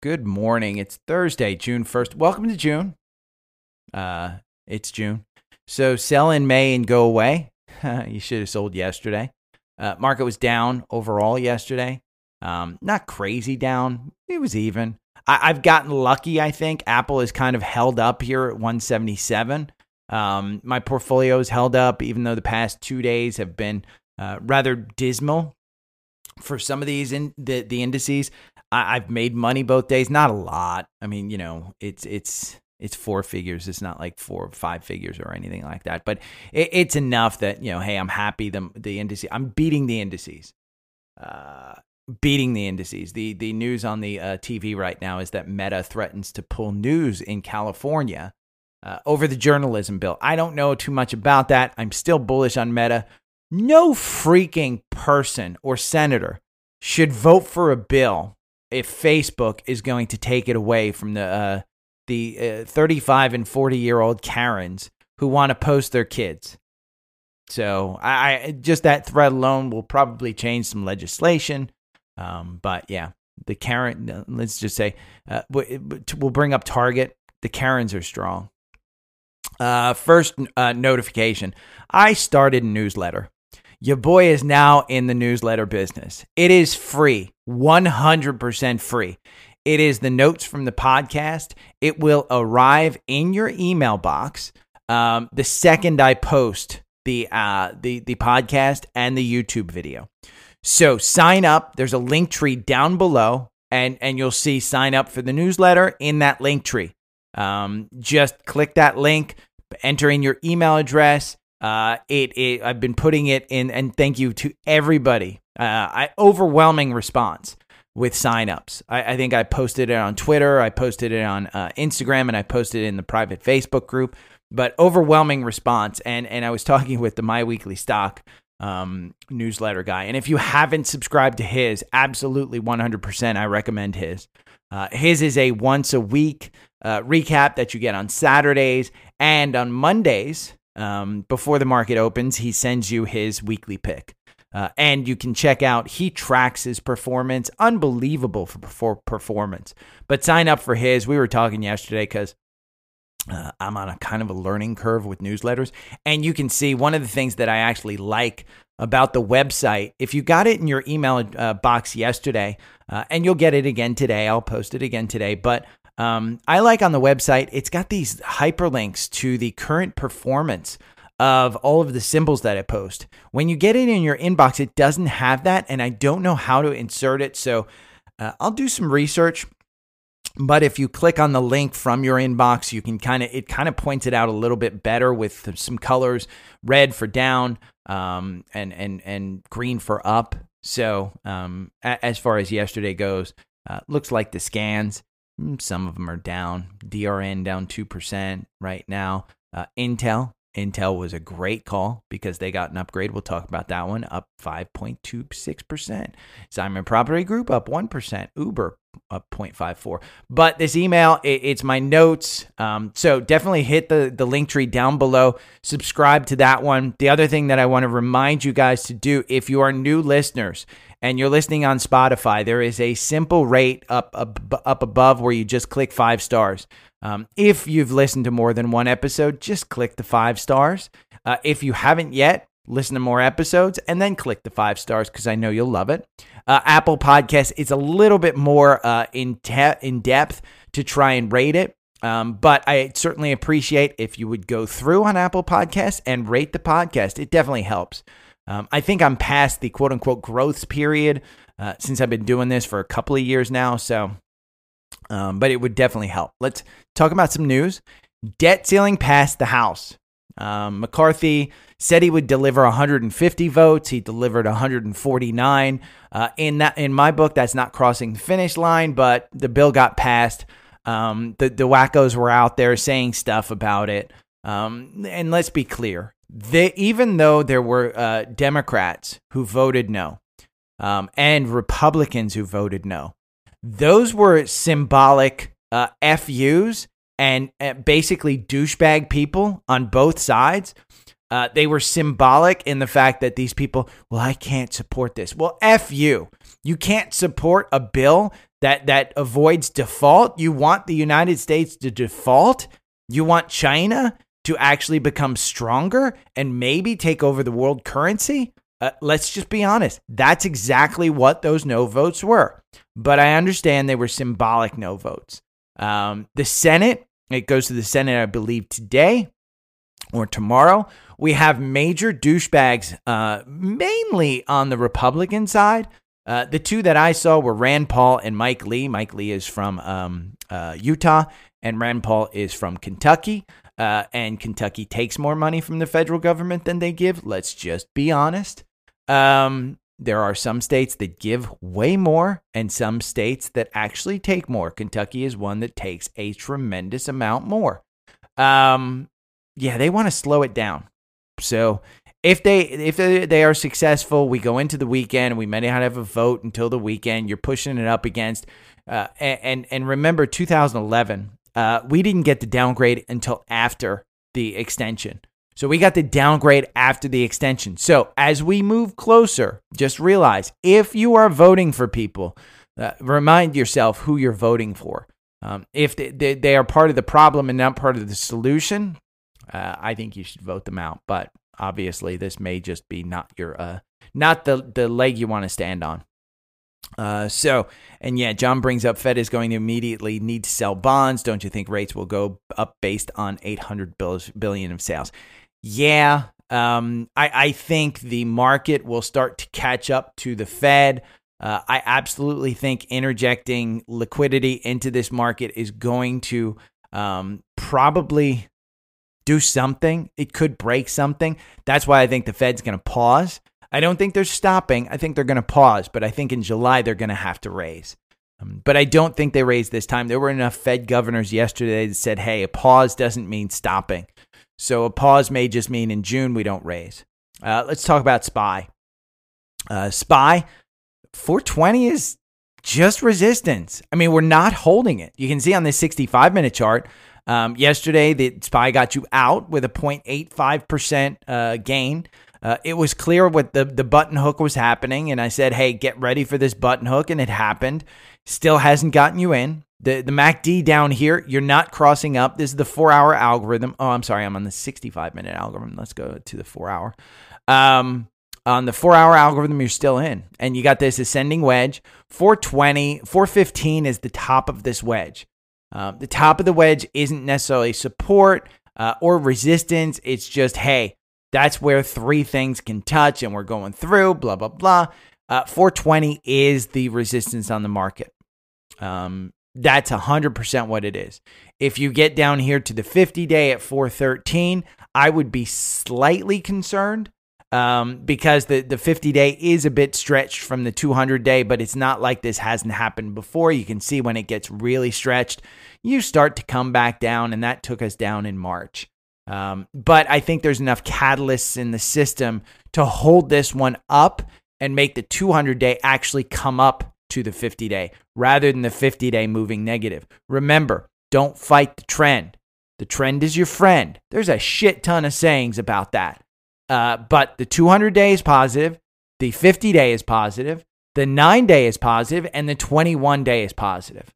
Good morning. It's Thursday, June 1st. Welcome to June. Uh, it's June. So sell in May and go away. you should have sold yesterday. Uh, market was down overall yesterday. Um, not crazy down. It was even. I, have gotten lucky, I think. Apple is kind of held up here at 177. Um, my portfolio is held up, even though the past two days have been uh, rather dismal for some of these in the, the indices. I, I've made money both days, not a lot. I mean, you know, it's it's it's four figures. It's not like four or five figures or anything like that. But it, it's enough that you know, hey, I'm happy. The the indices, I'm beating the indices. Uh, beating the indices. The the news on the uh, TV right now is that Meta threatens to pull news in California uh, over the journalism bill. I don't know too much about that. I'm still bullish on Meta. No freaking person or senator should vote for a bill if Facebook is going to take it away from the uh, the uh, 35 and 40 year old Karens who want to post their kids. So I, I, just that threat alone will probably change some legislation. Um, but yeah, the Karen, uh, let's just say, uh, we'll bring up Target. The Karens are strong. Uh, first uh, notification: I started a newsletter. Your boy is now in the newsletter business. It is free, 100% free. It is the notes from the podcast. It will arrive in your email box um, the second I post the uh, the the podcast and the YouTube video. So sign up. There's a link tree down below, and and you'll see sign up for the newsletter in that link tree. Um, just click that link, enter in your email address, uh, it, it I've been putting it in, and thank you to everybody. Uh, I overwhelming response with signups. I, I think I posted it on Twitter, I posted it on uh, Instagram, and I posted it in the private Facebook group. But overwhelming response, and and I was talking with the My Weekly Stock um, newsletter guy, and if you haven't subscribed to his, absolutely 100%, I recommend his. Uh, his is a once a week uh, recap that you get on Saturdays and on Mondays um, before the market opens, he sends you his weekly pick. Uh, and you can check out, he tracks his performance. Unbelievable for, for performance. But sign up for his. We were talking yesterday because uh, I'm on a kind of a learning curve with newsletters. And you can see one of the things that I actually like about the website. If you got it in your email uh, box yesterday, uh, and you'll get it again today, I'll post it again today. But um, I like on the website, it's got these hyperlinks to the current performance of all of the symbols that I post. When you get it in your inbox, it doesn't have that, and I don't know how to insert it. So uh, I'll do some research. But if you click on the link from your inbox, you can kind of it kind of points it out a little bit better with some colors: red for down, um, and and and green for up. So um, as far as yesterday goes, uh, looks like the scans some of them are down. DRN down 2% right now. Uh, Intel. Intel was a great call because they got an upgrade. We'll talk about that one, up 5.26%. Simon Property Group up 1%. Uber up 0.54. But this email, it, it's my notes. Um, so definitely hit the, the link tree down below. Subscribe to that one. The other thing that I want to remind you guys to do if you are new listeners, and you're listening on Spotify, there is a simple rate up up, up above where you just click five stars. Um, if you've listened to more than one episode, just click the five stars. Uh, if you haven't yet, listen to more episodes and then click the five stars because I know you'll love it. Uh, Apple Podcast is a little bit more uh, in te- in depth to try and rate it. Um, but I certainly appreciate if you would go through on Apple Podcasts and rate the podcast. It definitely helps. Um, I think I'm past the quote unquote growth period uh, since I've been doing this for a couple of years now. So, um, but it would definitely help. Let's talk about some news. Debt ceiling passed the House. Um, McCarthy said he would deliver 150 votes. He delivered 149. Uh, in that, in my book, that's not crossing the finish line, but the bill got passed. Um, the the wackos were out there saying stuff about it. Um, and let's be clear, they, even though there were uh, Democrats who voted no um, and Republicans who voted no, those were symbolic uh, FUs and uh, basically douchebag people on both sides. Uh, they were symbolic in the fact that these people, well, I can't support this. Well, F you. You can't support a bill that that avoids default. You want the United States to default. You want China to actually become stronger and maybe take over the world currency. Uh, let's just be honest. That's exactly what those no votes were. But I understand they were symbolic no votes. Um, the Senate, it goes to the Senate, I believe, today or tomorrow. We have major douchebags, uh, mainly on the Republican side. Uh, the two that I saw were Rand Paul and Mike Lee. Mike Lee is from um, uh, Utah, and Rand Paul is from Kentucky. Uh, and Kentucky takes more money from the federal government than they give. Let's just be honest. Um, there are some states that give way more, and some states that actually take more. Kentucky is one that takes a tremendous amount more. Um, yeah, they want to slow it down. So if they if they, are successful, we go into the weekend. We may not have a vote until the weekend. You're pushing it up against, uh, and and remember 2011. Uh, we didn't get the downgrade until after the extension. So we got the downgrade after the extension. So as we move closer, just realize if you are voting for people, uh, remind yourself who you're voting for. Um, if they, they, they, are part of the problem and not part of the solution, uh, I think you should vote them out. But obviously, this may just be not your uh, not the the leg you want to stand on. Uh, so, and yeah, John brings up Fed is going to immediately need to sell bonds. Don't you think rates will go up based on 800 billion of sales? Yeah, um, I, I think the market will start to catch up to the Fed. Uh, I absolutely think interjecting liquidity into this market is going to um, probably do something. It could break something. That's why I think the Fed's going to pause. I don't think they're stopping. I think they're going to pause, but I think in July they're going to have to raise. Um, but I don't think they raised this time. There were enough Fed governors yesterday that said, hey, a pause doesn't mean stopping. So a pause may just mean in June we don't raise. Uh, let's talk about SPY. Uh, SPY 420 is just resistance. I mean, we're not holding it. You can see on this 65 minute chart, um, yesterday, the SPY got you out with a 0.85% uh, gain. Uh, it was clear what the, the button hook was happening, and I said, hey, get ready for this button hook, and it happened. Still hasn't gotten you in. The, the MACD down here, you're not crossing up. This is the four hour algorithm. Oh, I'm sorry, I'm on the 65 minute algorithm. Let's go to the four hour. Um, on the four hour algorithm, you're still in. And you got this ascending wedge. 420, 415 is the top of this wedge. Um, the top of the wedge isn't necessarily support uh, or resistance. It's just, hey, that's where three things can touch and we're going through, blah, blah, blah. Uh, 420 is the resistance on the market. Um, that's 100% what it is. If you get down here to the 50 day at 413, I would be slightly concerned um, because the, the 50 day is a bit stretched from the 200 day, but it's not like this hasn't happened before. You can see when it gets really stretched, you start to come back down, and that took us down in March. Um, but I think there's enough catalysts in the system to hold this one up and make the 200 day actually come up to the 50 day rather than the 50 day moving negative. Remember, don't fight the trend. The trend is your friend. There's a shit ton of sayings about that. Uh, but the 200 day is positive, the 50 day is positive, the nine day is positive, and the 21 day is positive.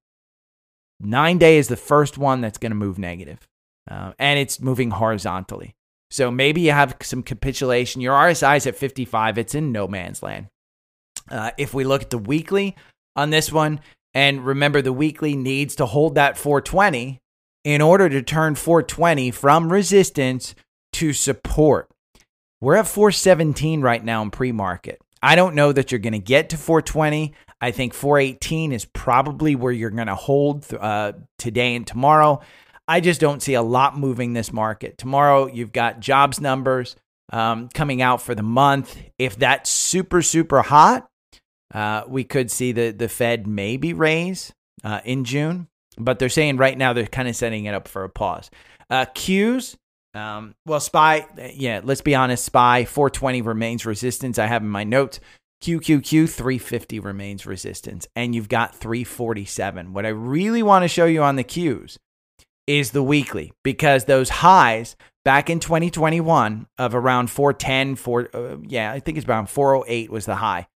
Nine day is the first one that's going to move negative, uh, and it's moving horizontally. So maybe you have some capitulation. Your RSI is at 55, it's in no man's land. Uh, if we look at the weekly on this one, and remember the weekly needs to hold that 420 in order to turn 420 from resistance to support. We're at 417 right now in pre market. I don't know that you're going to get to 420. I think 418 is probably where you're going to hold uh, today and tomorrow. I just don't see a lot moving this market. Tomorrow, you've got jobs numbers um, coming out for the month. If that's super, super hot, uh, we could see the, the Fed maybe raise uh, in June, but they're saying right now they're kind of setting it up for a pause. Uh, Qs, um, well, SPY, yeah, let's be honest. SPY 420 remains resistance. I have in my notes. QQQ 350 remains resistance, and you've got 347. What I really want to show you on the Qs is the weekly because those highs back in 2021 of around 410, 4, uh, yeah, I think it's around 408 was the high.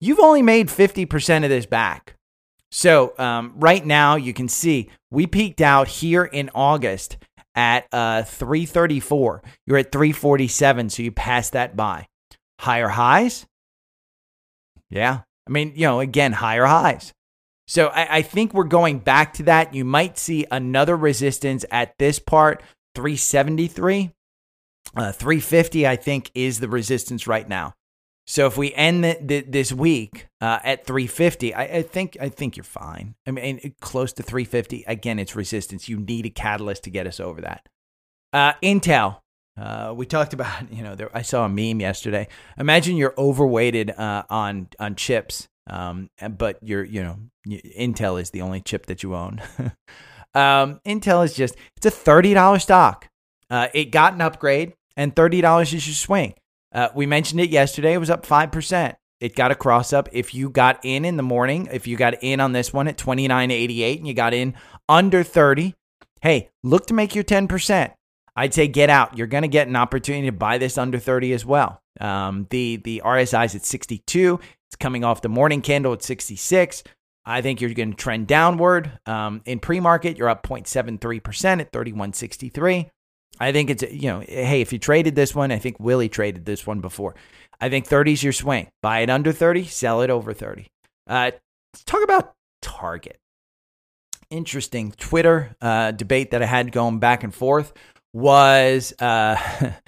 You've only made 50% of this back. So um, right now, you can see we peaked out here in August at uh, 334. You're at 347, so you passed that by. Higher highs? Yeah. I mean, you know, again, higher highs. So I, I think we're going back to that. You might see another resistance at this part, 373. Uh, 350, I think, is the resistance right now. So if we end the, the, this week uh, at 350, I, I, think I think you're fine. I mean, close to 350. Again, it's resistance. You need a catalyst to get us over that. Uh, Intel. Uh, we talked about. You know, there, I saw a meme yesterday. Imagine you're overweighted uh, on on chips, um, but you're you know Intel is the only chip that you own. um, Intel is just it's a thirty dollar stock. Uh, it got an upgrade, and thirty dollars is your swing. Uh, we mentioned it yesterday. It was up five percent. It got a cross up. If you got in in the morning, if you got in on this one at twenty nine eighty eight, and you got in under thirty, hey, look to make your ten percent. I'd say get out. You're going to get an opportunity to buy this under 30 as well. Um, the the RSI is at 62. It's coming off the morning candle at 66. I think you're going to trend downward. Um, in pre-market, you're up 0.73% at 31.63. I think it's, you know, hey, if you traded this one, I think Willie traded this one before. I think 30 is your swing. Buy it under 30, sell it over 30. Uh, let's talk about Target. Interesting Twitter uh, debate that I had going back and forth was uh,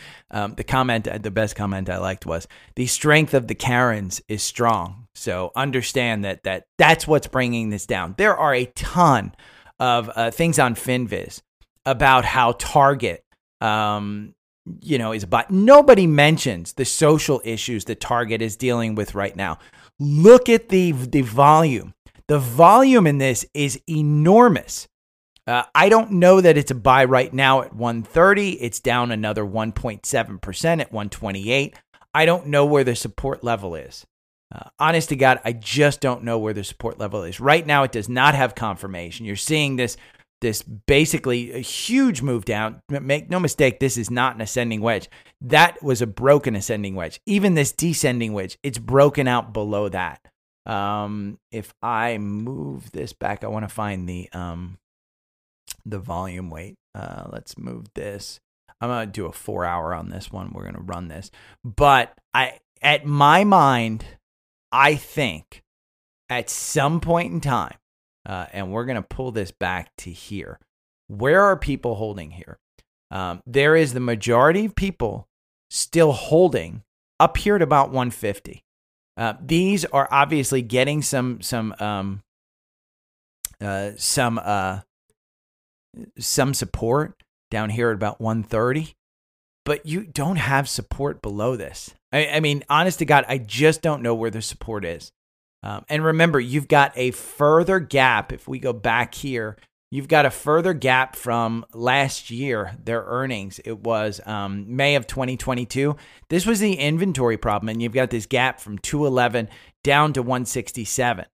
um, the comment, the best comment I liked was the strength of the Karens is strong. So understand that that that's what's bringing this down. There are a ton of uh, things on Finviz about how Target, um, you know, is but nobody mentions the social issues that Target is dealing with right now. Look at the the volume. The volume in this is enormous. Uh, I don't know that it's a buy right now at 130. It's down another 1.7% at 128. I don't know where the support level is. Uh, honest to God, I just don't know where the support level is. Right now, it does not have confirmation. You're seeing this this basically a huge move down. Make no mistake, this is not an ascending wedge. That was a broken ascending wedge. Even this descending wedge, it's broken out below that. Um, if I move this back, I want to find the um, the volume weight. Uh, let's move this. I'm gonna do a four hour on this one. We're gonna run this, but I, at my mind, I think at some point in time, uh, and we're gonna pull this back to here. Where are people holding here? Um, there is the majority of people still holding up here at about 150. Uh, these are obviously getting some some um, uh, some uh, some support down here at about 130, but you don't have support below this. I, I mean, honest to God, I just don't know where the support is. Um, and remember, you've got a further gap. If we go back here, you've got a further gap from last year, their earnings. It was um, May of 2022. This was the inventory problem, and you've got this gap from 211 down to 167.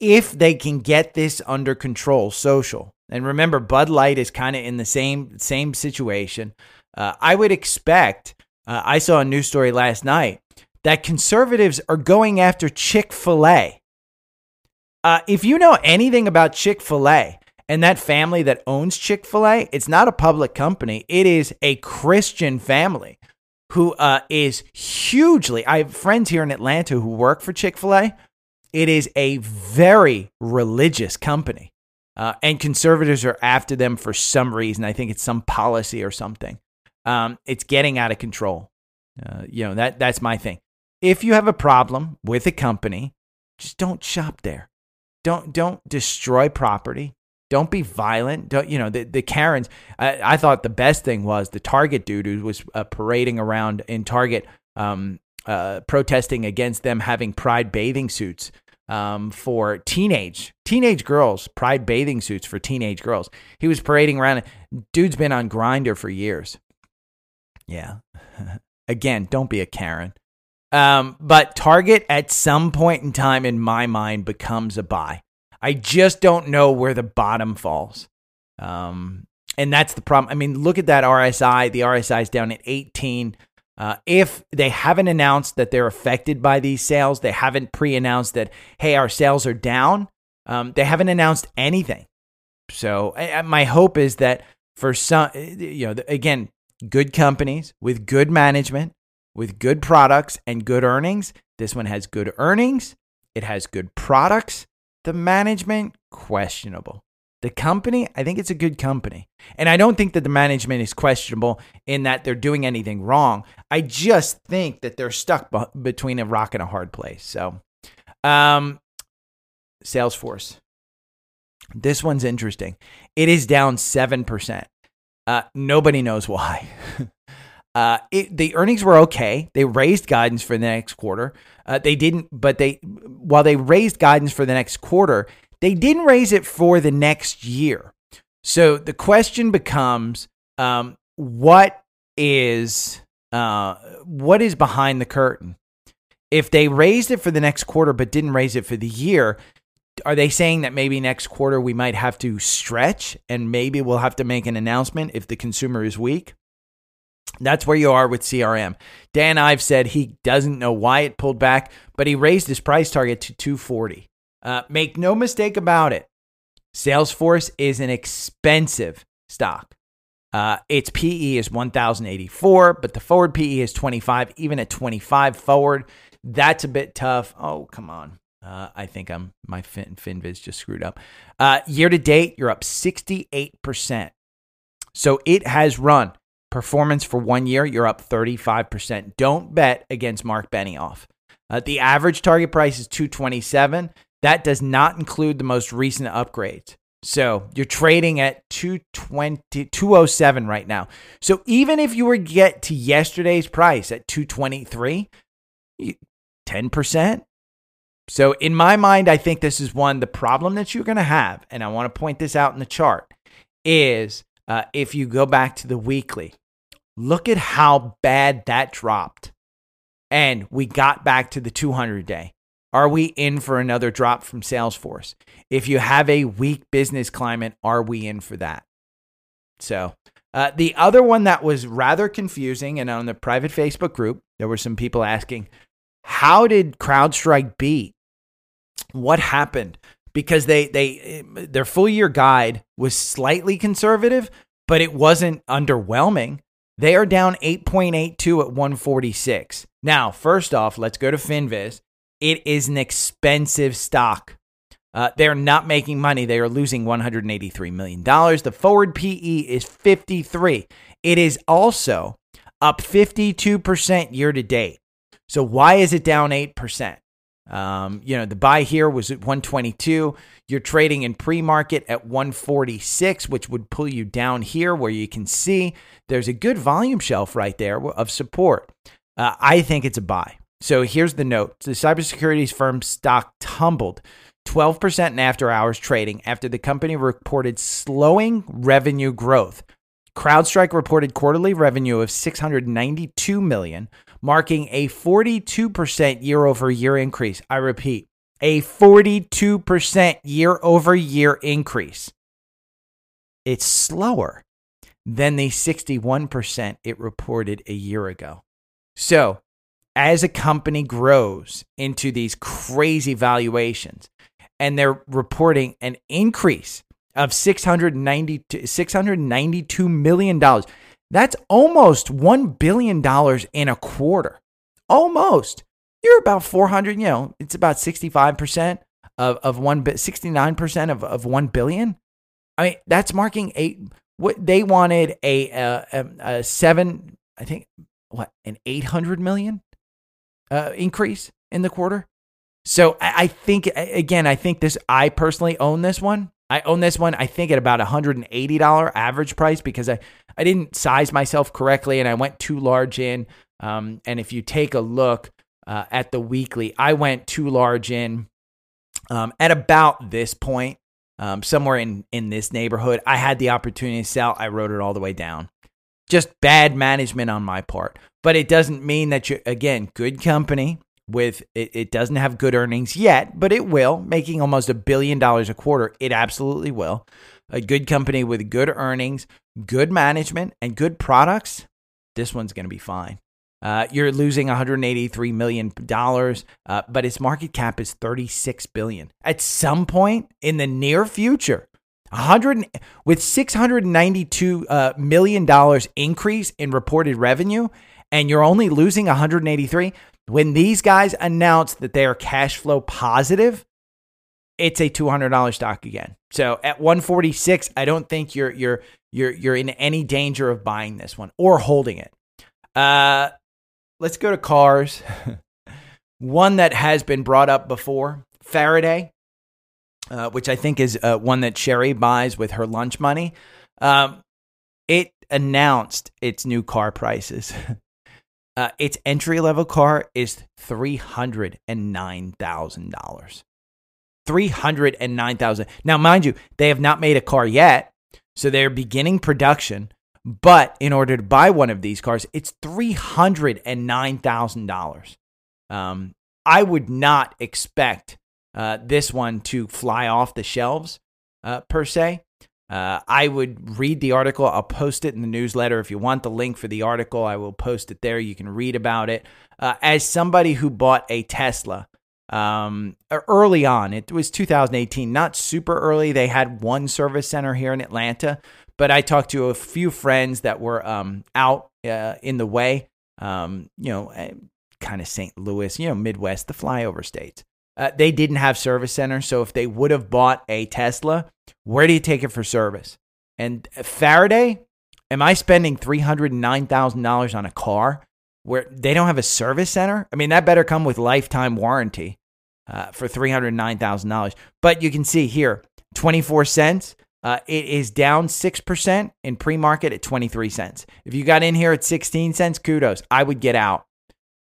If they can get this under control, social, and remember, Bud Light is kind of in the same same situation. Uh, I would expect. Uh, I saw a news story last night that conservatives are going after Chick Fil A. Uh, if you know anything about Chick Fil A and that family that owns Chick Fil A, it's not a public company. It is a Christian family who uh, is hugely. I have friends here in Atlanta who work for Chick Fil A. It is a very religious company. Uh, and conservatives are after them for some reason. I think it's some policy or something. Um, it's getting out of control. Uh, you know that that's my thing. If you have a problem with a company, just don't shop there. Don't don't destroy property. Don't be violent. Don't you know the the Karens? I, I thought the best thing was the Target dude who was uh, parading around in Target, um, uh, protesting against them having Pride bathing suits um, for teenage teenage girls, Pride bathing suits for teenage girls. He was parading around. Dude's been on Grindr for years. Yeah. Again, don't be a Karen. Um, but Target at some point in time, in my mind, becomes a buy. I just don't know where the bottom falls. Um, and that's the problem. I mean, look at that RSI. The RSI is down at 18. Uh, if they haven't announced that they're affected by these sales, they haven't pre announced that, hey, our sales are down, Um, they haven't announced anything. So I, my hope is that for some, you know, again, good companies with good management, with good products and good earnings. This one has good earnings. It has good products. The management, questionable. The company, I think it's a good company. And I don't think that the management is questionable in that they're doing anything wrong. I just think that they're stuck between a rock and a hard place. So, um, Salesforce. This one's interesting. It is down 7%. Uh, nobody knows why. uh, it, the earnings were okay. They raised guidance for the next quarter. Uh, they didn't, but they, while they raised guidance for the next quarter, they didn't raise it for the next year. So the question becomes, um, what is uh, what is behind the curtain? If they raised it for the next quarter but didn't raise it for the year, are they saying that maybe next quarter we might have to stretch and maybe we'll have to make an announcement if the consumer is weak? That's where you are with CRM. Dan Ives said he doesn't know why it pulled back, but he raised his price target to 240. Uh, make no mistake about it. Salesforce is an expensive stock. Uh, its PE is 1,084, but the forward PE is 25. Even at 25 forward, that's a bit tough. Oh, come on. Uh, I think I'm my fin, FinViz just screwed up. Uh, year to date, you're up 68%. So it has run performance for one year. You're up 35%. Don't bet against Mark Benioff. Uh, the average target price is 227. That does not include the most recent upgrades. So you're trading at 220, 207 right now. So even if you were to get to yesterday's price at 223, 10%, so, in my mind, I think this is one, the problem that you're going to have, and I want to point this out in the chart, is uh, if you go back to the weekly, look at how bad that dropped. And we got back to the 200 day. Are we in for another drop from Salesforce? If you have a weak business climate, are we in for that? So, uh, the other one that was rather confusing, and on the private Facebook group, there were some people asking, how did CrowdStrike beat what happened because they they their full year guide was slightly conservative, but it wasn't underwhelming. They are down 8.82 at 146. Now, first off, let's go to Finviz. It is an expensive stock. Uh, they're not making money. They are losing $183 million. The forward PE is 53. It is also up 52% year to date. So, why is it down 8%? Um, you know, the buy here was at 122. You're trading in pre market at 146, which would pull you down here where you can see there's a good volume shelf right there of support. Uh, I think it's a buy. So here's the note the cybersecurity firm stock tumbled 12% in after hours trading after the company reported slowing revenue growth. CrowdStrike reported quarterly revenue of 692 million, marking a 42% year over year increase. I repeat, a 42% year over year increase. It's slower than the 61% it reported a year ago. So, as a company grows into these crazy valuations and they're reporting an increase of 690 $692 million, that's almost $1 billion in a quarter. Almost. You're about 400, you know, it's about 65% of, of one, 69% of, of 1 billion. I mean, that's marking a, what they wanted a, a, a seven, I think, what, an 800 million uh, increase in the quarter. So I, I think, again, I think this, I personally own this one. I own this one, I think, at about $180 average price because I, I didn't size myself correctly and I went too large in. Um, and if you take a look uh, at the weekly, I went too large in um, at about this point, um, somewhere in, in this neighborhood. I had the opportunity to sell, I wrote it all the way down. Just bad management on my part. But it doesn't mean that you're, again, good company with it, it doesn't have good earnings yet, but it will, making almost a billion dollars a quarter. It absolutely will. A good company with good earnings, good management, and good products. This one's going to be fine. Uh, you're losing 183 million dollars, uh, but its market cap is 36 billion. At some point in the near future, 100 with 692 uh, million dollars increase in reported revenue, and you're only losing 183. When these guys announce that they are cash flow positive, it's a $200 stock again. So at 146, I don't think you're you're you're you're in any danger of buying this one or holding it. Uh, let's go to cars. one that has been brought up before, Faraday, uh, which I think is uh, one that Sherry buys with her lunch money. Um, it announced its new car prices. Uh, its entry level car is three hundred and nine thousand dollars. 309,000. Now, mind you, they have not made a car yet, so they're beginning production. But in order to buy one of these cars, it's $309,000. Um, I would not expect uh, this one to fly off the shelves uh, per se. Uh, I would read the article. I'll post it in the newsletter. If you want the link for the article, I will post it there. You can read about it. Uh, as somebody who bought a Tesla, um, early on. It was 2018, not super early. They had one service center here in Atlanta, but I talked to a few friends that were um, out uh, in the way, um, you know, eh, kind of St. Louis, you know, Midwest, the flyover states. Uh, they didn't have service centers. So if they would have bought a Tesla, where do you take it for service? And Faraday, am I spending $309,000 on a car? where they don't have a service center. I mean, that better come with lifetime warranty uh, for $309,000. But you can see here, 24 cents. Uh, it is down 6% in pre market at 23 cents. If you got in here at 16 cents, kudos. I would get out.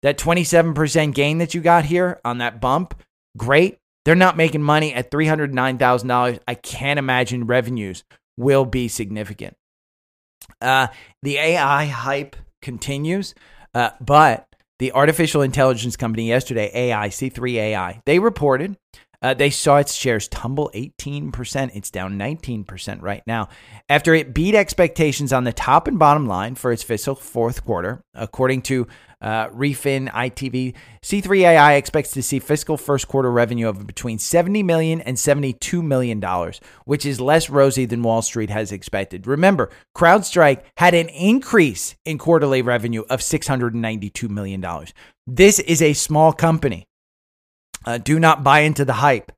That 27% gain that you got here on that bump, great. They're not making money at $309,000. I can't imagine revenues will be significant. Uh, the AI hype continues. Uh, but the artificial intelligence company yesterday, AI, C3 AI, they reported uh, they saw its shares tumble 18%. It's down 19% right now after it beat expectations on the top and bottom line for its fiscal fourth quarter, according to uh, Refinitiv, C3AI expects to see fiscal first quarter revenue of between $70 million and $72 million, which is less rosy than Wall Street has expected. Remember, CrowdStrike had an increase in quarterly revenue of 692 million dollars. This is a small company. Uh, do not buy into the hype.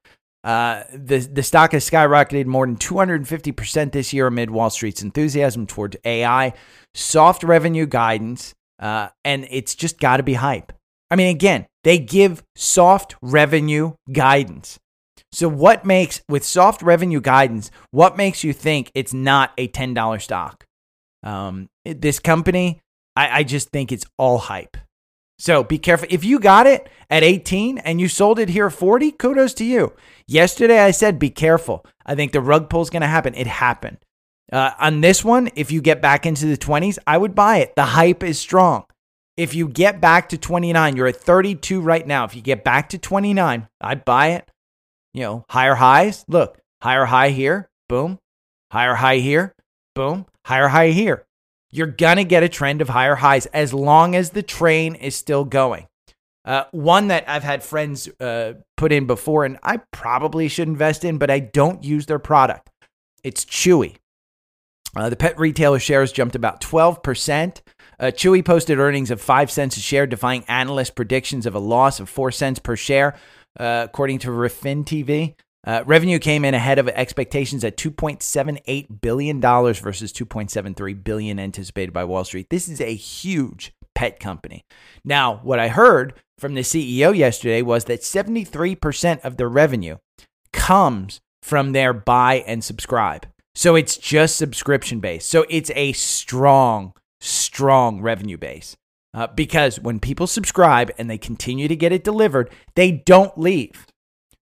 Uh, the the stock has skyrocketed more than 250% this year amid Wall Street's enthusiasm towards AI, soft revenue guidance, uh, and it's just got to be hype. I mean, again, they give soft revenue guidance. So, what makes, with soft revenue guidance, what makes you think it's not a $10 stock? Um, this company, I, I just think it's all hype. So be careful. If you got it at 18 and you sold it here at 40, kudos to you. Yesterday I said be careful. I think the rug pull is going to happen. It happened. Uh, on this one, if you get back into the 20s, I would buy it. The hype is strong. If you get back to 29, you're at 32 right now. If you get back to 29, I'd buy it. You know, higher highs. Look, higher high here, boom. Higher high here, boom. Higher high here. You're going to get a trend of higher highs as long as the train is still going. Uh, one that I've had friends uh, put in before, and I probably should invest in, but I don't use their product. It's Chewy. Uh, the pet retailer shares jumped about 12%. Uh, Chewy posted earnings of 5 cents a share, defying analyst predictions of a loss of 4 cents per share, uh, according to Refinitiv. Uh, revenue came in ahead of expectations at $2.78 billion versus 2.73 billion anticipated by Wall Street. This is a huge pet company. Now, what I heard from the CEO yesterday was that 73% of the revenue comes from their buy and subscribe. So it's just subscription based. So it's a strong, strong revenue base. Uh, because when people subscribe and they continue to get it delivered, they don't leave.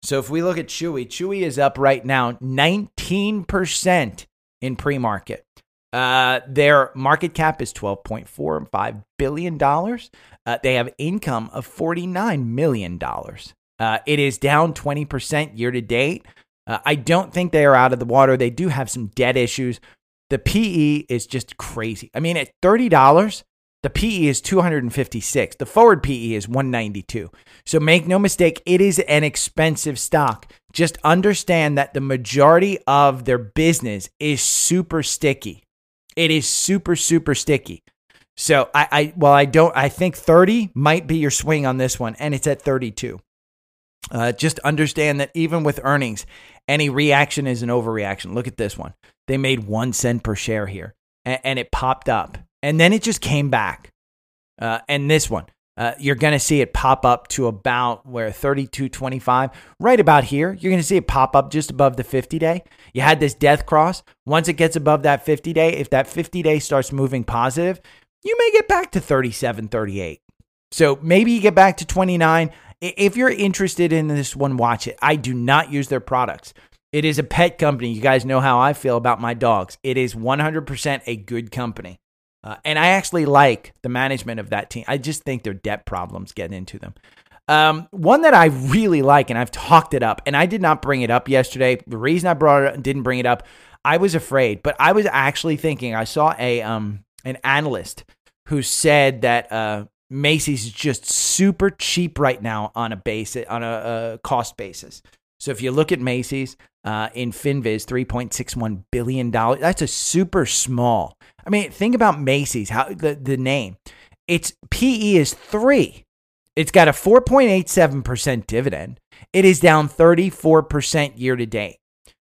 So if we look at Chewy, Chewy is up right now 19% in pre market. Uh, their market cap is $12.45 billion. Uh, they have income of $49 million. Uh, it is down 20% year to date. Uh, I don't think they are out of the water. They do have some debt issues. The PE is just crazy. I mean, at $30, The PE is 256. The forward PE is 192. So make no mistake, it is an expensive stock. Just understand that the majority of their business is super sticky. It is super, super sticky. So I, I well, I don't. I think 30 might be your swing on this one, and it's at 32. Uh, just understand that even with earnings, any reaction is an overreaction. Look at this one. They made one cent per share here, and, and it popped up, and then it just came back. Uh, and this one, uh, you're going to see it pop up to about where 32.25, right about here. You're going to see it pop up just above the 50 day. You had this death cross. Once it gets above that 50 day, if that 50 day starts moving positive, you may get back to 37, 38. So maybe you get back to 29. If you're interested in this one, watch it. I do not use their products. It is a pet company. You guys know how I feel about my dogs. It is 100% a good company. Uh, and I actually like the management of that team. I just think their debt problems get into them. Um, one that I really like, and I've talked it up, and I did not bring it up yesterday. The reason I brought it, didn't bring it up, I was afraid, but I was actually thinking. I saw a um an analyst who said that uh, Macy's is just super cheap right now on a base on a, a cost basis. So if you look at Macy's uh, in Finviz, three point six one billion dollars. That's a super small. I mean, think about Macy's. How the the name? Its PE is three. It's got a four point eight seven percent dividend. It is down thirty four percent year to date.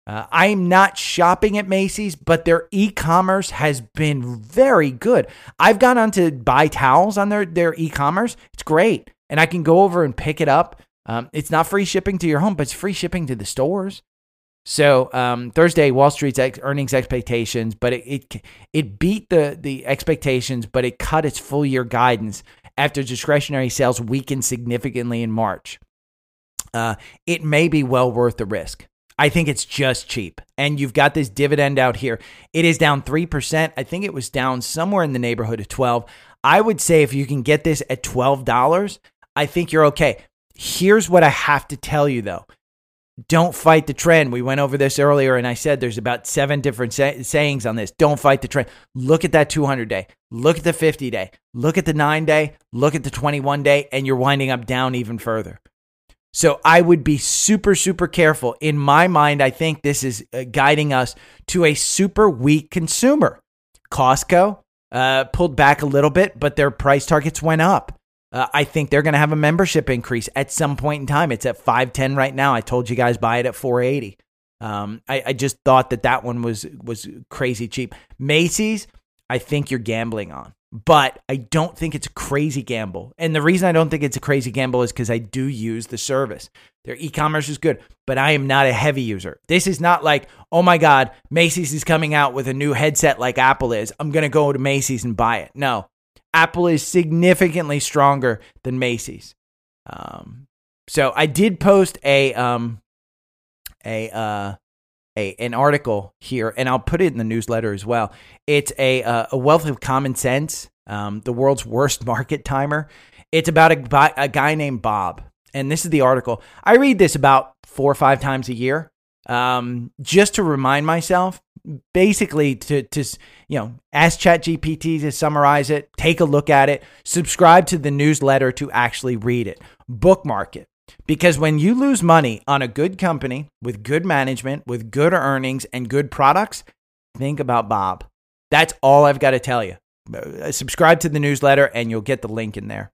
Uh, I'm not shopping at Macy's, but their e-commerce has been very good. I've gone on to buy towels on their their e-commerce. It's great, and I can go over and pick it up. Um, it's not free shipping to your home, but it's free shipping to the stores. So um, Thursday, Wall Street's ex- earnings expectations, but it, it it beat the the expectations, but it cut its full year guidance after discretionary sales weakened significantly in March. Uh, it may be well worth the risk. I think it's just cheap. And you've got this dividend out here. It is down 3%. I think it was down somewhere in the neighborhood of 12. I would say if you can get this at $12, I think you're okay. Here's what I have to tell you though. Don't fight the trend. We went over this earlier and I said there's about seven different say- sayings on this. Don't fight the trend. Look at that 200 day. Look at the 50 day. Look at the 9 day. Look at the 21 day and you're winding up down even further. So I would be super, super careful. In my mind, I think this is uh, guiding us to a super weak consumer. Costco uh, pulled back a little bit, but their price targets went up. Uh, I think they're going to have a membership increase at some point in time. It's at 510 right now. I told you guys buy it at 480. Um, I, I just thought that that one was was crazy cheap. Macy's, I think you're gambling on but I don't think it's a crazy gamble. And the reason I don't think it's a crazy gamble is because I do use the service. Their e commerce is good, but I am not a heavy user. This is not like, oh my God, Macy's is coming out with a new headset like Apple is. I'm going to go to Macy's and buy it. No, Apple is significantly stronger than Macy's. Um, so I did post a, um, a, uh, a, an article here, and I'll put it in the newsletter as well. It's a, uh, a wealth of common sense, um, the world's worst market timer. It's about a, a guy named Bob, and this is the article. I read this about four or five times a year, um, just to remind myself, basically to to you know ask ChatGPT to summarize it, take a look at it, subscribe to the newsletter to actually read it, bookmark it. Because when you lose money on a good company with good management, with good earnings and good products, think about Bob. That's all I've got to tell you. Uh, subscribe to the newsletter and you'll get the link in there.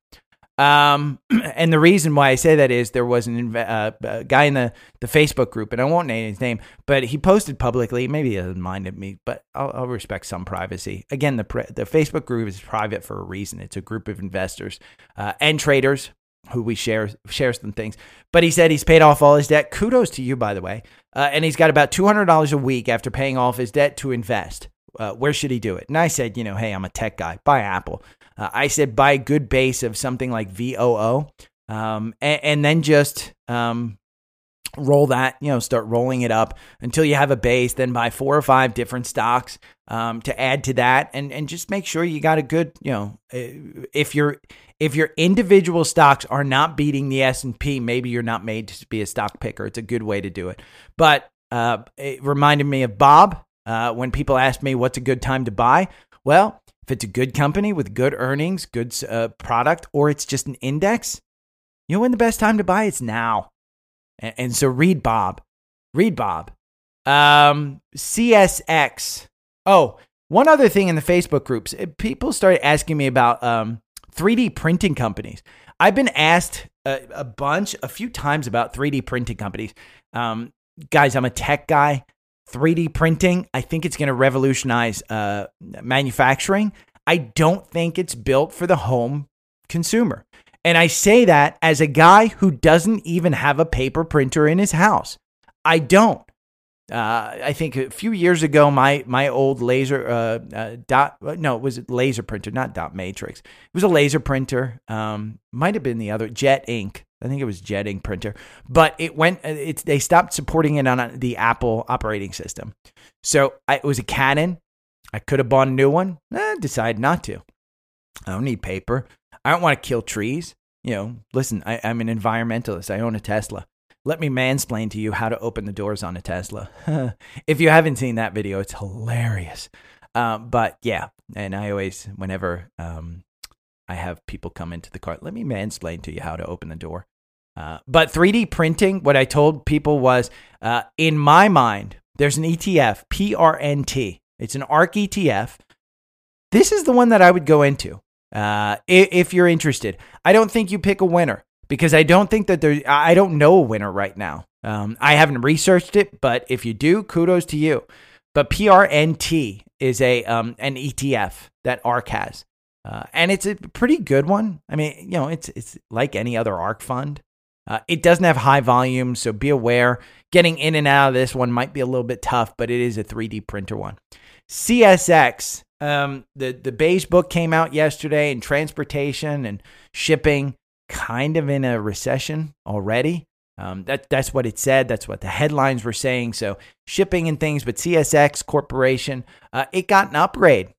Um, and the reason why I say that is there was an uh, a guy in the, the Facebook group, and I won't name his name, but he posted publicly. Maybe he doesn't mind me, but I'll, I'll respect some privacy. Again, the the Facebook group is private for a reason. It's a group of investors uh, and traders who we share shares some things. But he said he's paid off all his debt. Kudos to you, by the way. Uh, and he's got about two hundred dollars a week after paying off his debt to invest. Uh, where should he do it? And I said, you know, hey, I'm a tech guy. Buy Apple. Uh, I said buy a good base of something like VOO, um, and, and, then just um, roll that. You know, start rolling it up until you have a base. Then buy four or five different stocks um, to add to that, and and just make sure you got a good. You know, uh, if you're if your individual stocks are not beating the S&P, maybe you're not made to be a stock picker. It's a good way to do it. But uh, it reminded me of Bob uh, when people asked me what's a good time to buy. Well, if it's a good company with good earnings, good uh, product, or it's just an index, you know when the best time to buy? It's now. And, and so read Bob. Read Bob. Um, CSX. Oh, one other thing in the Facebook groups, eh, people started asking me about um, 3D printing companies. I've been asked a, a, bunch, a few times about 3D printing companies. Um, guys, I'm a tech guy. 3D printing, I think it's going to revolutionize uh, manufacturing. I don't think it's built for the home consumer. And I say that as a guy who doesn't even have a paper printer in his house. I don't. Uh, I think a few years ago, my my old laser uh, uh, dot no, it was a laser printer, not dot matrix. It was a laser printer. Um, might have been the other Jet Ink. I think it was Jet Ink printer, but it went. They stopped supporting it on the Apple operating system. So I, it was a Canon. I could have bought a new one. Eh, decided not to. I don't need paper. I don't want to kill trees. You know, listen, I, I'm an environmentalist. I own a Tesla. Let me mansplain to you how to open the doors on a Tesla. if you haven't seen that video, it's hilarious. Um, but yeah, and I always, whenever um, I have people come into the car, let me mansplain to you how to open the door. Uh, but 3D printing, what I told people was, uh, in my mind, there's an ETF, PRNT. It's an ARK ETF. This is the one that I would go into uh, if, you're interested. I don't think you pick a winner because I don't think that there, I don't know a winner right now. Um, I haven't researched it, but if you do, kudos to you. But PRNT is a um, an ETF that ARK has, uh, and it's a pretty good one. I mean, you know, it's it's like any other ARK fund. Uh, it doesn't have high volume, so be aware. Getting in and out of this one might be a little bit tough, but it is a 3D printer one. CSX, um, the the beige book came out yesterday, and transportation and shipping kind of in a recession already. Um, that that's what it said. That's what the headlines were saying. So shipping and things, but CSX Corporation, uh, it got an upgrade.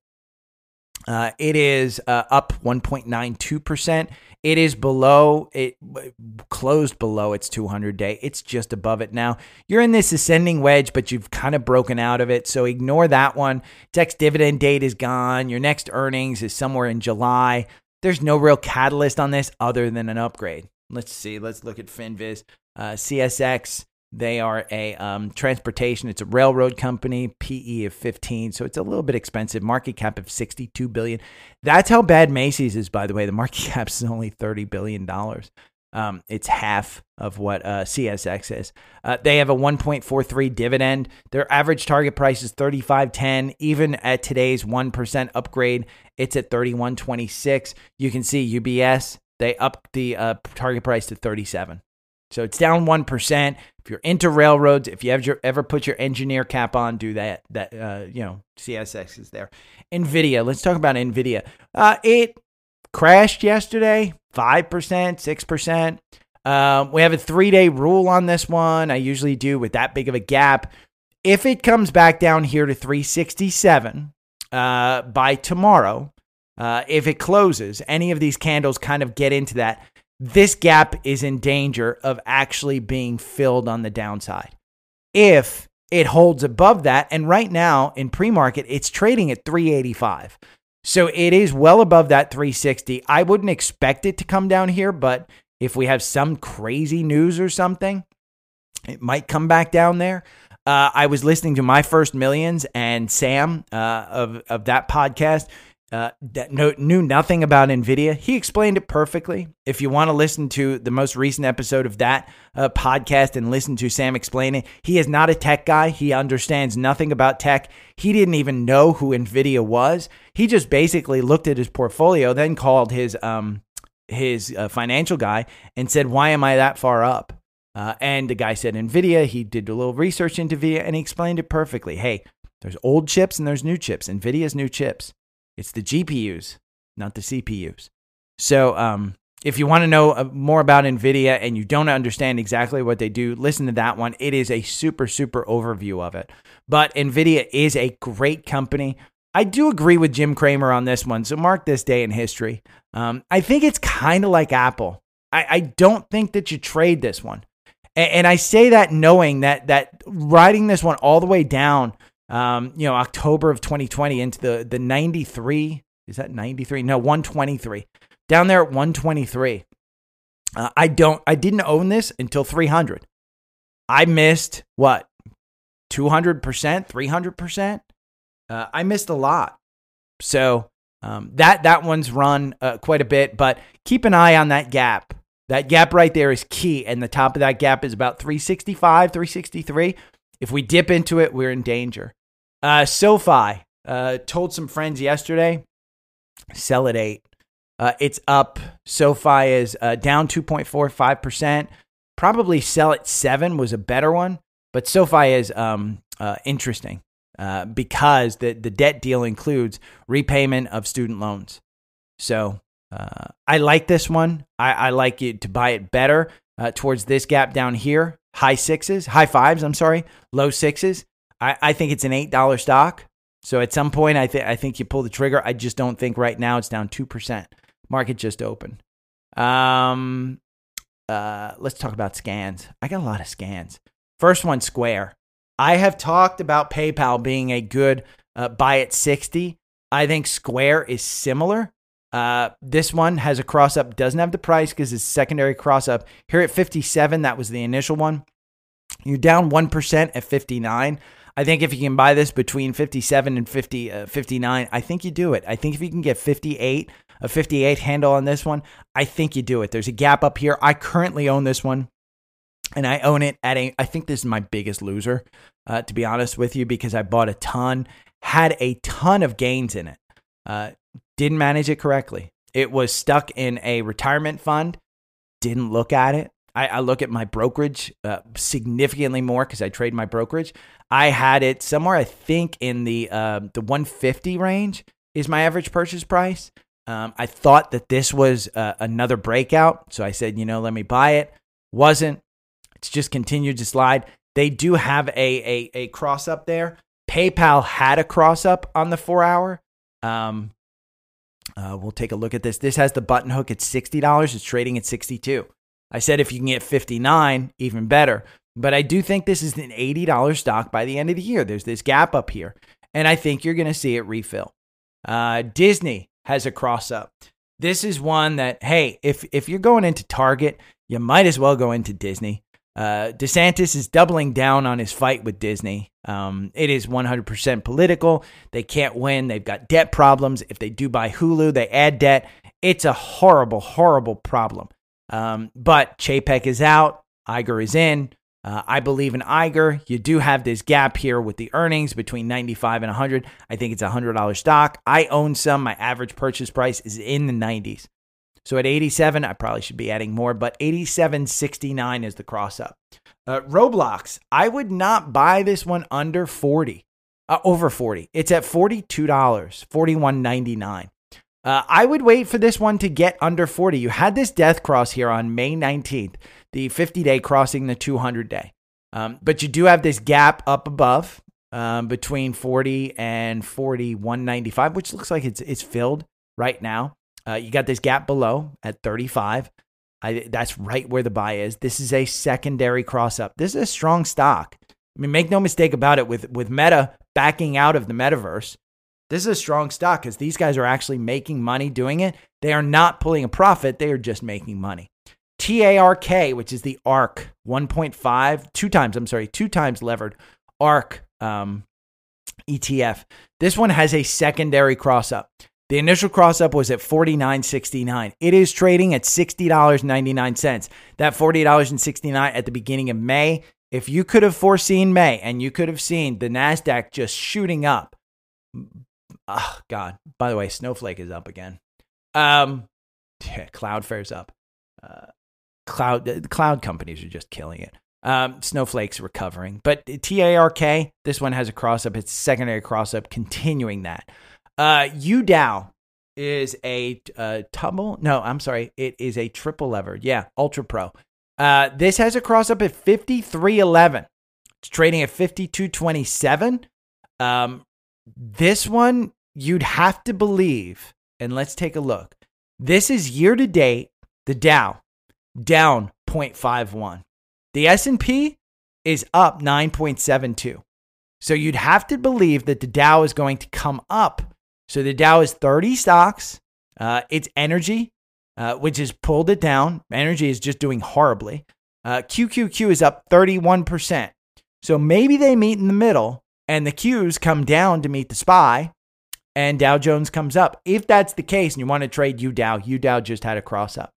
Uh, it is uh, up 1.92 percent. It is below it closed below its 200 day. It's just above it now. You're in this ascending wedge, but you've kind of broken out of it. So ignore that one. Ex dividend date is gone. Your next earnings is somewhere in July there's no real catalyst on this other than an upgrade. Let's see. Let's look at Finviz. Uh, CSX, they are a um, transportation. It's a railroad company. PE of 15, so it's a little bit expensive. Market cap of 62 billion. That's how bad Macy's is, by the way. The market cap is only 30 billion dollars. Um, it's half of what uh, CSX is. Uh, they have a 1.43 dividend. Their average target price is 35.10. Even at today's 1% upgrade, it's at 31.26. You can see UBS, they upped the uh, target price to 37. So it's down 1%. If you're into railroads, if you ever, ever put your engineer cap on, do that. That uh, you know, CSX is there. Nvidia. Let's talk about Nvidia. Uh, it crashed yesterday, 5%, 6%. Um, we have a three day rule on this one. I usually do with that big of a gap. If it comes back down here to 367 uh, by tomorrow, uh, if it closes, any of these candles kind of get into that, this gap is in danger of actually being filled on the downside. If it holds above that, and right now in pre market, it's trading at 385. So it is well above that 360. I wouldn't expect it to come down here, but if we have some crazy news or something, it might come back down there. Uh, I was listening to my first millions, and Sam uh, of of that podcast uh, that knew nothing about NVIDIA. He explained it perfectly. If you want to listen to the most recent episode of that uh, podcast and listen to Sam explain it, he is not a tech guy. He understands nothing about tech. He didn't even know who NVIDIA was. He just basically looked at his portfolio, then called his um, his uh, financial guy and said, "Why am I that far up?" Uh, and the guy said, "NVIDIA." He did a little research into NVIDIA and he explained it perfectly. Hey, there's old chips and there's new chips. NVIDIA's new chips. It's the GPUs, not the CPUs. So, um, if you want to know uh, more about NVIDIA and you don't understand exactly what they do, listen to that one. It is a super, super overview of it. But NVIDIA is a great company. I do agree with Jim Cramer on this one. So mark this day in history. Um, I think it's kind of like Apple. I, I, don't think that you trade this one. And, and, I say that knowing that that riding this one all the way down um, you know, October of 2020 into the the 93 Is that 93? No, 123. Down there at 123. Uh, I don't, I didn't own this until 300. I missed what? 200%, 300%? Uh, I missed a lot. So um, that, that one's run uh, quite a bit, but keep an eye on that gap. That gap right there is key. And the top of that gap is about 365, 363. If we dip into it, we're in danger. Uh, SoFi uh, told some friends yesterday, sell at eight. Uh, it's up. SoFi is uh, down 2.45%. Probably sell at seven was a better one, but SoFi is um, uh, interesting uh, because the, the debt deal includes repayment of student loans. So uh, I like this one. I, I like you to buy it better uh, towards this gap down here. High sixes, high fives, I'm sorry, low sixes. I, I think it's an $8 stock. So at some point, I, th- I think you pull the trigger. I just don't think right now it's down 2%. Market just opened. Um, uh, let's talk about scans. I got a lot of scans. First one, Square. I have talked about PayPal being a good uh, buy at 60. I think Square is similar. Uh, this one has a cross up, doesn't have the price because it's secondary cross up. Here at 57, that was the initial one. You're down 1% at 59. I think if you can buy this between 57 and 50, uh, 59, I think you do it. I think if you can get 58, a 58 handle on this one, I think you do it. There's a gap up here. I currently own this one and I own it at a, I think this is my biggest loser, uh, to be honest with you, because I bought a ton, had a ton of gains in it, uh, didn't manage it correctly. It was stuck in a retirement fund, didn't look at it. I, I look at my brokerage uh, significantly more because I trade my brokerage. I had it somewhere, I think, in the uh, the 150 range is my average purchase price. Um, I thought that this was uh, another breakout, so I said, you know, let me buy it. Wasn't. It's just continued to slide. They do have a a, a cross up there. PayPal had a cross up on the four hour. Um, uh, we'll take a look at this. This has the button hook at sixty dollars. It's trading at sixty two. I said if you can get 59, even better. But I do think this is an $80 stock by the end of the year. There's this gap up here, and I think you're going to see it refill. Uh, Disney has a cross up. This is one that, hey, if, if you're going into Target, you might as well go into Disney. Uh, DeSantis is doubling down on his fight with Disney. Um, it is 100% political. They can't win. They've got debt problems. If they do buy Hulu, they add debt. It's a horrible, horrible problem. Um, but Chapek is out, Iger is in. Uh, I believe in Iger. You do have this gap here with the earnings between 95 and 100. I think it's a $100 stock. I own some. My average purchase price is in the 90s. So at 87, I probably should be adding more, but 87.69 is the cross up. Uh, Roblox, I would not buy this one under 40, uh, over 40. It's at $42, 41.99. Uh, I would wait for this one to get under 40. You had this death cross here on May 19th, the 50 day crossing the 200 day. Um, but you do have this gap up above um, between 40 and 41.95, which looks like it's, it's filled right now. Uh, you got this gap below at 35. I, that's right where the buy is. This is a secondary cross up. This is a strong stock. I mean, make no mistake about it. With with Meta backing out of the metaverse, this is a strong stock because these guys are actually making money doing it. They are not pulling a profit, they are just making money. TARK, which is the ARK 1.5, two times, I'm sorry, two times levered ARK um, ETF. This one has a secondary cross up. The initial cross up was at $49.69. It is trading at $60.99. That $40.69 at the beginning of May. If you could have foreseen May and you could have seen the NASDAQ just shooting up, Oh God. By the way, Snowflake is up again. Um, yeah, Cloudflare's up. Uh, cloud cloud companies are just killing it. Um, Snowflake's recovering, but TARK this one has a cross up. It's secondary cross up, continuing that. Uh, UDOW is a uh, tumble. No, I'm sorry. It is a triple levered. Yeah, Ultra Pro. Uh, this has a cross up at 53.11. It's trading at 52.27. Um, this one you'd have to believe, and let's take a look. This is year to date, the Dow down 0.51. The S&P is up 9.72. So you'd have to believe that the Dow is going to come up So the Dow is 30 stocks. Uh, it's energy, uh, which has pulled it down. Energy is just doing horribly. Uh, QQQ is up 31%. So maybe they meet in the middle and the Qs come down to meet the SPY and Dow Jones comes up. If that's the case and you want to trade UDOW, UDOW just had a cross up.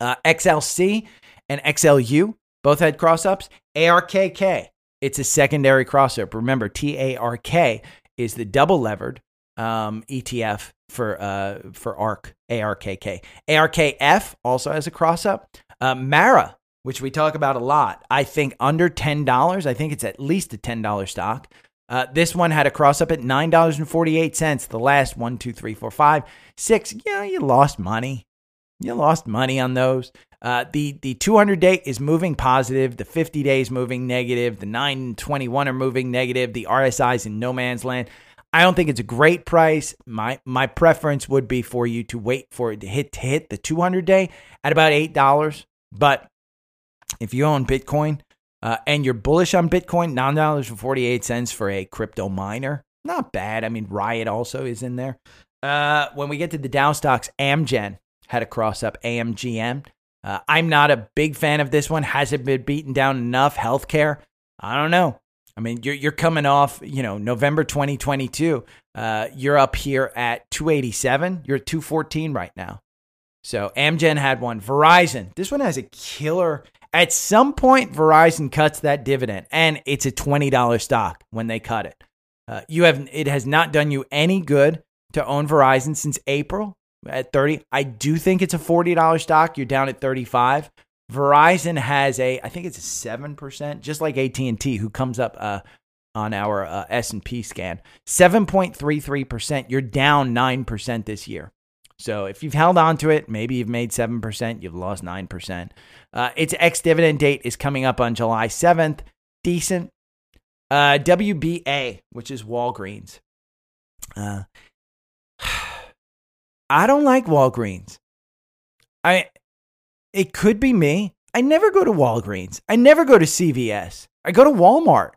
Uh, XLC and XLU both had cross ups. ARKK, it's a secondary cross up. Remember, TARK is the double levered um, ETF for uh, for ARK, ARKK. ARKF also has a cross up. Uh, Mara, which we talk about a lot, I think under $10. I think it's at least a $10 stock. Uh, this one had a cross up at $9.48. The last one, two, three, four, five, six. Yeah, you lost money. You lost money on those. Uh, the the 200 day is moving positive. The 50 day is moving negative. The 921 are moving negative. The RSI is in no man's land. I don't think it's a great price. My my preference would be for you to wait for it to hit to hit the 200 day at about eight dollars. But if you own Bitcoin uh, and you're bullish on Bitcoin, nine dollars and forty eight cents for a crypto miner, not bad. I mean, Riot also is in there. Uh, when we get to the Dow stocks, Amgen had a cross up AMGN. Uh, I'm not a big fan of this one. Has it been beaten down enough? Healthcare? I don't know. I mean, you're you're coming off, you know, November 2022. Uh, you're up here at 287. You're at 214 right now. So Amgen had one. Verizon. This one has a killer. At some point, Verizon cuts that dividend, and it's a twenty dollar stock when they cut it. Uh, you have it has not done you any good to own Verizon since April at 30. I do think it's a $40 stock. You're down at 35. Verizon has a, I think it's a 7%, just like AT&T, who comes up uh, on our uh, S&P scan. 7.33%. You're down 9% this year. So if you've held on to it, maybe you've made 7%, you've lost 9%. Uh, its ex-dividend date is coming up on July 7th. Decent. Uh, WBA, which is Walgreens. Uh, I don't like Walgreens. I it could be me. I never go to Walgreens. I never go to CVS. I go to Walmart.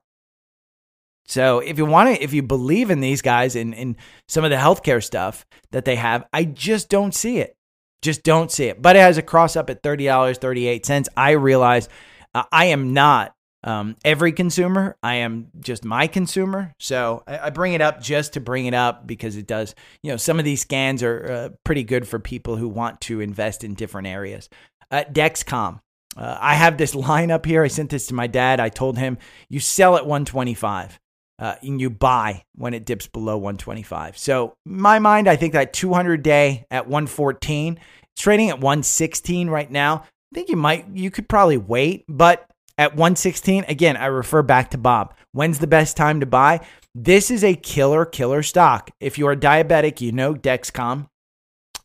So if you want to, if you believe in these guys and in, some of the healthcare stuff that they have, I just don't see it. Just don't see it. But it has a cross up at thirty dollars thirty eight cents. I realize uh, I am not um, every consumer. I am just my consumer. So I, I, bring it up just to bring it up because it does, you know, some of these scans are uh, pretty good for people who want to invest in different areas. Uh, Dexcom. Uh, I have this line up here. I sent this to my dad. I told him you sell at 125 uh, and you buy when it dips below 125. So, my mind, I think that 200 day at 114, it's trading at 116 right now. I think you might, you could probably wait, but at 116, again, I refer back to Bob. When's the best time to buy? This is a killer, killer stock. If you are diabetic, you know Dexcom.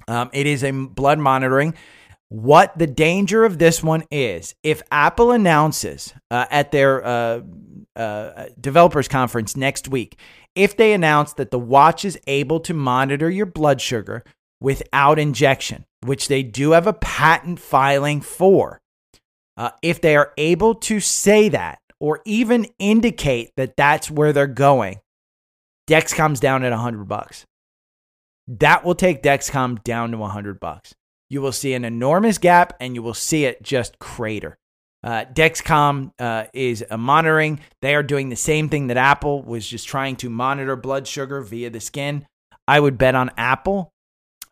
Um, it is a blood monitoring. What the danger of this one is, if Apple announces uh, at their uh, uh, developers conference next week, if they announce that the watch is able to monitor your blood sugar without injection, which they do have a patent filing for, uh, if they are able to say that or even indicate that that's where they're going, Dexcom's down at 100 bucks. That will take Dexcom down to 100 bucks. You will see an enormous gap and you will see it just crater. Uh, Dexcom uh, is monitoring. They are doing the same thing that Apple was just trying to monitor blood sugar via the skin. I would bet on Apple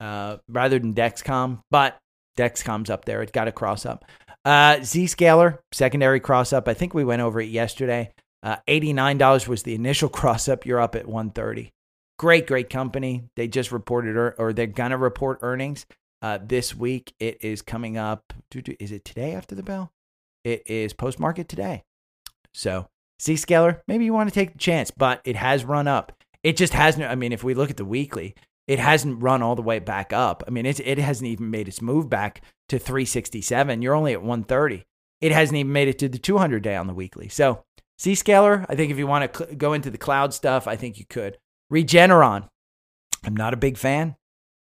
uh, rather than Dexcom, but Dexcom's up there. It's got a cross up. Uh, Zscaler, secondary cross up. I think we went over it yesterday. Uh, $89 was the initial cross up. You're up at 130. Great, great company. They just reported, or they're going to report earnings uh, this week. It is coming up. Is it today after the bell? It is post market today. So, Zscaler, maybe you want to take the chance, but it has run up. It just hasn't. I mean, if we look at the weekly, it hasn't run all the way back up. I mean, it, it hasn't even made its move back to 367. You're only at 130. It hasn't even made it to the 200 day on the weekly. So, Zscaler, I think if you want to cl- go into the cloud stuff, I think you could. Regeneron, I'm not a big fan.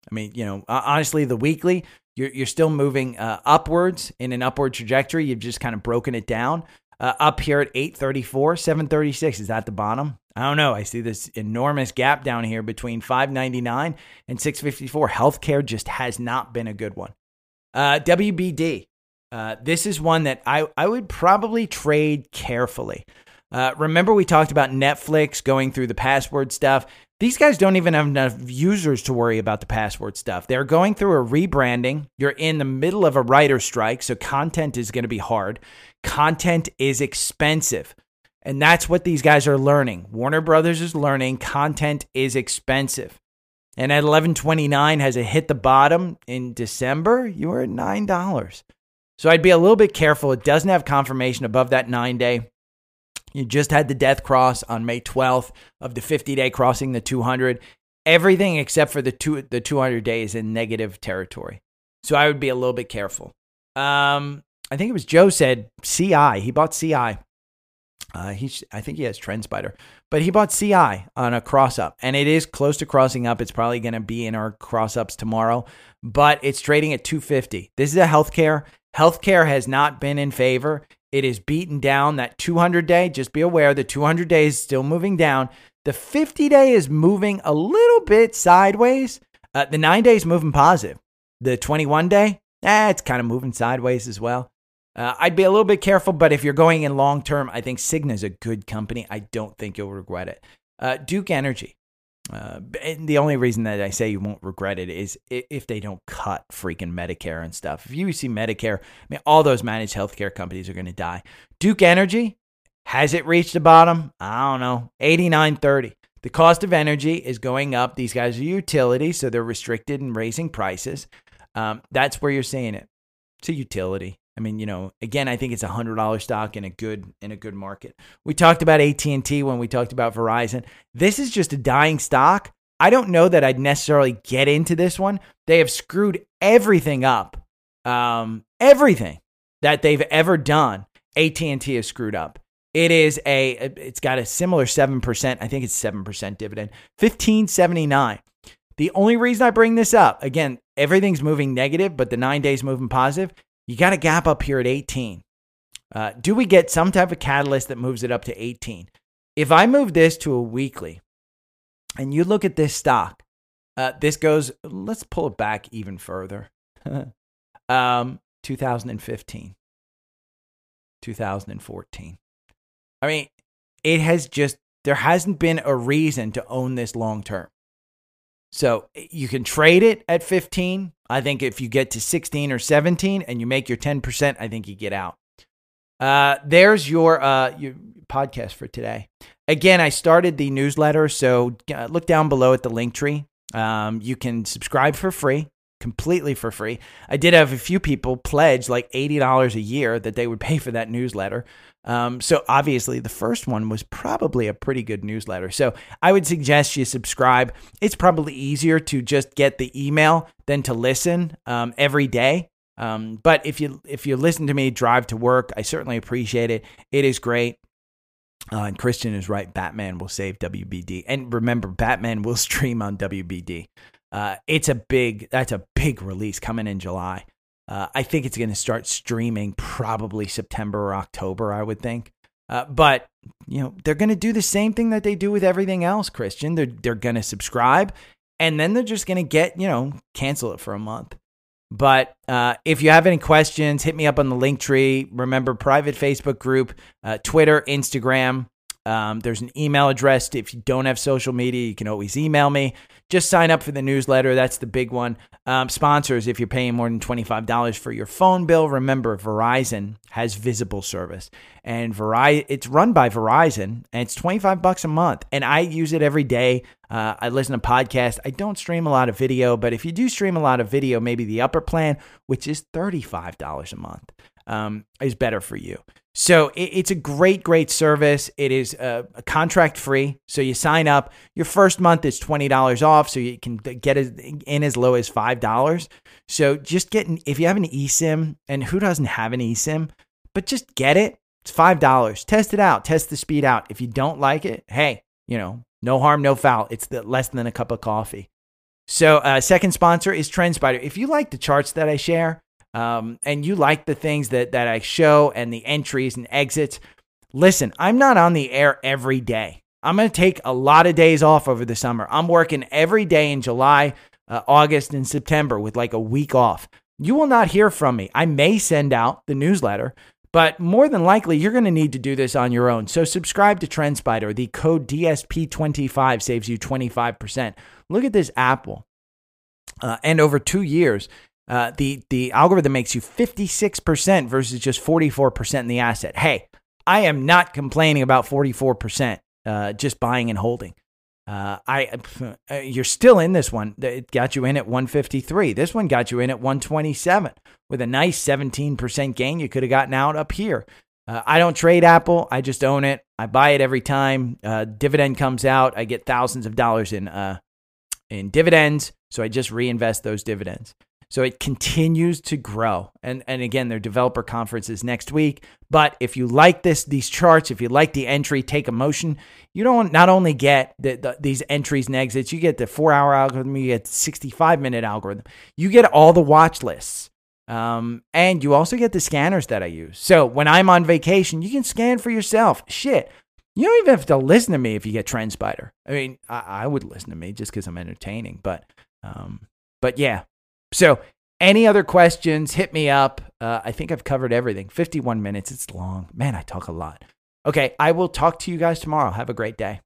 I mean, you know, honestly, the weekly, you're, you're still moving uh, upwards in an upward trajectory. You've just kind of broken it down. uh, up here at 834, 736. Is that the bottom? I don't know. I see this enormous gap down here between 599 and 654. Healthcare just has not been a good one. Uh, WBD. Uh, this is one that I, I would probably trade carefully. Uh, remember, we talked about Netflix going through the password stuff. These guys don't even have enough users to worry about the password stuff. They're going through a rebranding. You're in the middle of a writer strike, so content is going to be hard. Content is expensive. And that's what these guys are learning. Warner Brothers is learning content is expensive. And at 1129 has it hit the bottom in December? You were at $9. So I'd be a little bit careful. It doesn't have confirmation above that 9 day. You just had the death cross on May 12th of the 50 day crossing the 200. Everything except for the two the 200 days in negative territory. So I would be a little bit careful. Um, I think it was Joe said CI. He bought CI. Uh, he's, I think he has TrendSpider, but he bought CI on a cross up, and it is close to crossing up. It's probably going to be in our cross ups tomorrow, but it's trading at 250. This is a healthcare. Healthcare has not been in favor. It is beaten down. That 200 day, just be aware, the 200 day is still moving down. The 50 day is moving a little bit sideways. Uh, the nine day is moving positive. The 21 day, eh, it's kind of moving sideways as well. Uh, I'd be a little bit careful, but if you're going in long term, I think Cigna is a good company. I don't think you'll regret it. Uh, Duke Energy. Uh, the only reason that I say you won't regret it is if they don't cut freaking Medicare and stuff. If you see Medicare, I mean, all those managed healthcare companies are going to die. Duke Energy, has it reached the bottom? I don't know. 89.30. The cost of energy is going up. These guys are utilities, so they're restricted in raising prices. Um, that's where you're seeing it. It's a utility. I mean, you know, again, I think it's a hundred dollar stock in a good in a good market. We talked about AT and T when we talked about Verizon. This is just a dying stock. I don't know that I'd necessarily get into this one. They have screwed everything up, um, everything that they've ever done. AT and T has screwed up. It is a, it's got a similar seven percent. I think it's seven percent dividend. Fifteen seventy nine. The only reason I bring this up, again, everything's moving negative, but the nine days moving positive. You got a gap up here at 18. Uh, do we get some type of catalyst that moves it up to 18? If I move this to a weekly and you look at this stock, uh, this goes, let's pull it back even further. um, 2015, 2014. I mean, it has just, there hasn't been a reason to own this long term. So you can trade it at 15. I think if you get to 16 or 17 and you make your 10%, I think you get out. Uh, there's your, uh, your podcast for today. Again, I started the newsletter, so uh, look down below at the link tree. Um, you can subscribe for free, completely for free. I did have a few people pledge like $80 a year that they would pay for that newsletter. Um, so obviously, the first one was probably a pretty good newsletter. So I would suggest you subscribe. It's probably easier to just get the email than to listen um, every day. Um, but if you if you listen to me drive to work, I certainly appreciate it. It is great. Uh, and Christian is right. Batman will save WBD, and remember, Batman will stream on WBD. Uh, it's a big that's a big release coming in July. Uh, I think it's going to start streaming probably September or October, I would think. Uh, but you know they're going to do the same thing that they do with everything else, Christian. They're they're going to subscribe, and then they're just going to get you know cancel it for a month. But uh, if you have any questions, hit me up on the link tree. Remember, private Facebook group, uh, Twitter, Instagram. Um, there's an email address. If you don't have social media, you can always email me. Just sign up for the newsletter. That's the big one. Um, sponsors, if you're paying more than $25 for your phone bill, remember Verizon has visible service. And Verizon, it's run by Verizon and it's 25 bucks a month. And I use it every day. Uh, I listen to podcasts. I don't stream a lot of video, but if you do stream a lot of video, maybe the upper plan, which is $35 a month, um, is better for you. So it, it's a great, great service. It is uh, contract free. So you sign up. Your first month is twenty dollars off, so you can get in as low as five dollars. So just getting if you have an eSIM, and who doesn't have an eSIM, but just get it. It's five dollars. Test it out. Test the speed out. If you don't like it, hey, you know, no harm, no foul. It's the, less than a cup of coffee. So uh, second sponsor is TrendSpider. If you like the charts that I share, um, and you like the things that that I show and the entries and exits, listen, I'm not on the air every day. I'm going to take a lot of days off over the summer. I'm working every day in July, uh, August, and September with like a week off. You will not hear from me. I may send out the newsletter, but more than likely, you're going to need to do this on your own. So subscribe to TrendSpider. The code DSP25 saves you 25%. Look at this Apple. Uh, and over two years, uh, the, the algorithm makes you 56% versus just 44% in the asset. Hey, I am not complaining about 44% uh, just buying and holding. Uh, I, uh, you're still in this one. It got you in at 153. This one got you in at 127 with a nice 17% gain. You could have gotten out up here. Uh, I don't trade Apple. I just own it. I buy it every time. Uh, dividend comes out. I get thousands of dollars in uh, in dividends. So I just reinvest those dividends. So it continues to grow. And and again, their developer conference is next week. But if you like this these charts, if you like the entry take a motion, you don't not only get the, the, these entries and exits, you get the four hour algorithm, you get 65 minute algorithm, you get all the watch lists. Um, and you also get the scanners that I use. So when I'm on vacation, you can scan for yourself. Shit. You don't even have to listen to me if you get TrendSpider. I mean, I, I would listen to me just because I'm entertaining, but um, but yeah, so, any other questions, hit me up. Uh, I think I've covered everything. 51 minutes. It's long. Man, I talk a lot. Okay, I will talk to you guys tomorrow. Have a great day.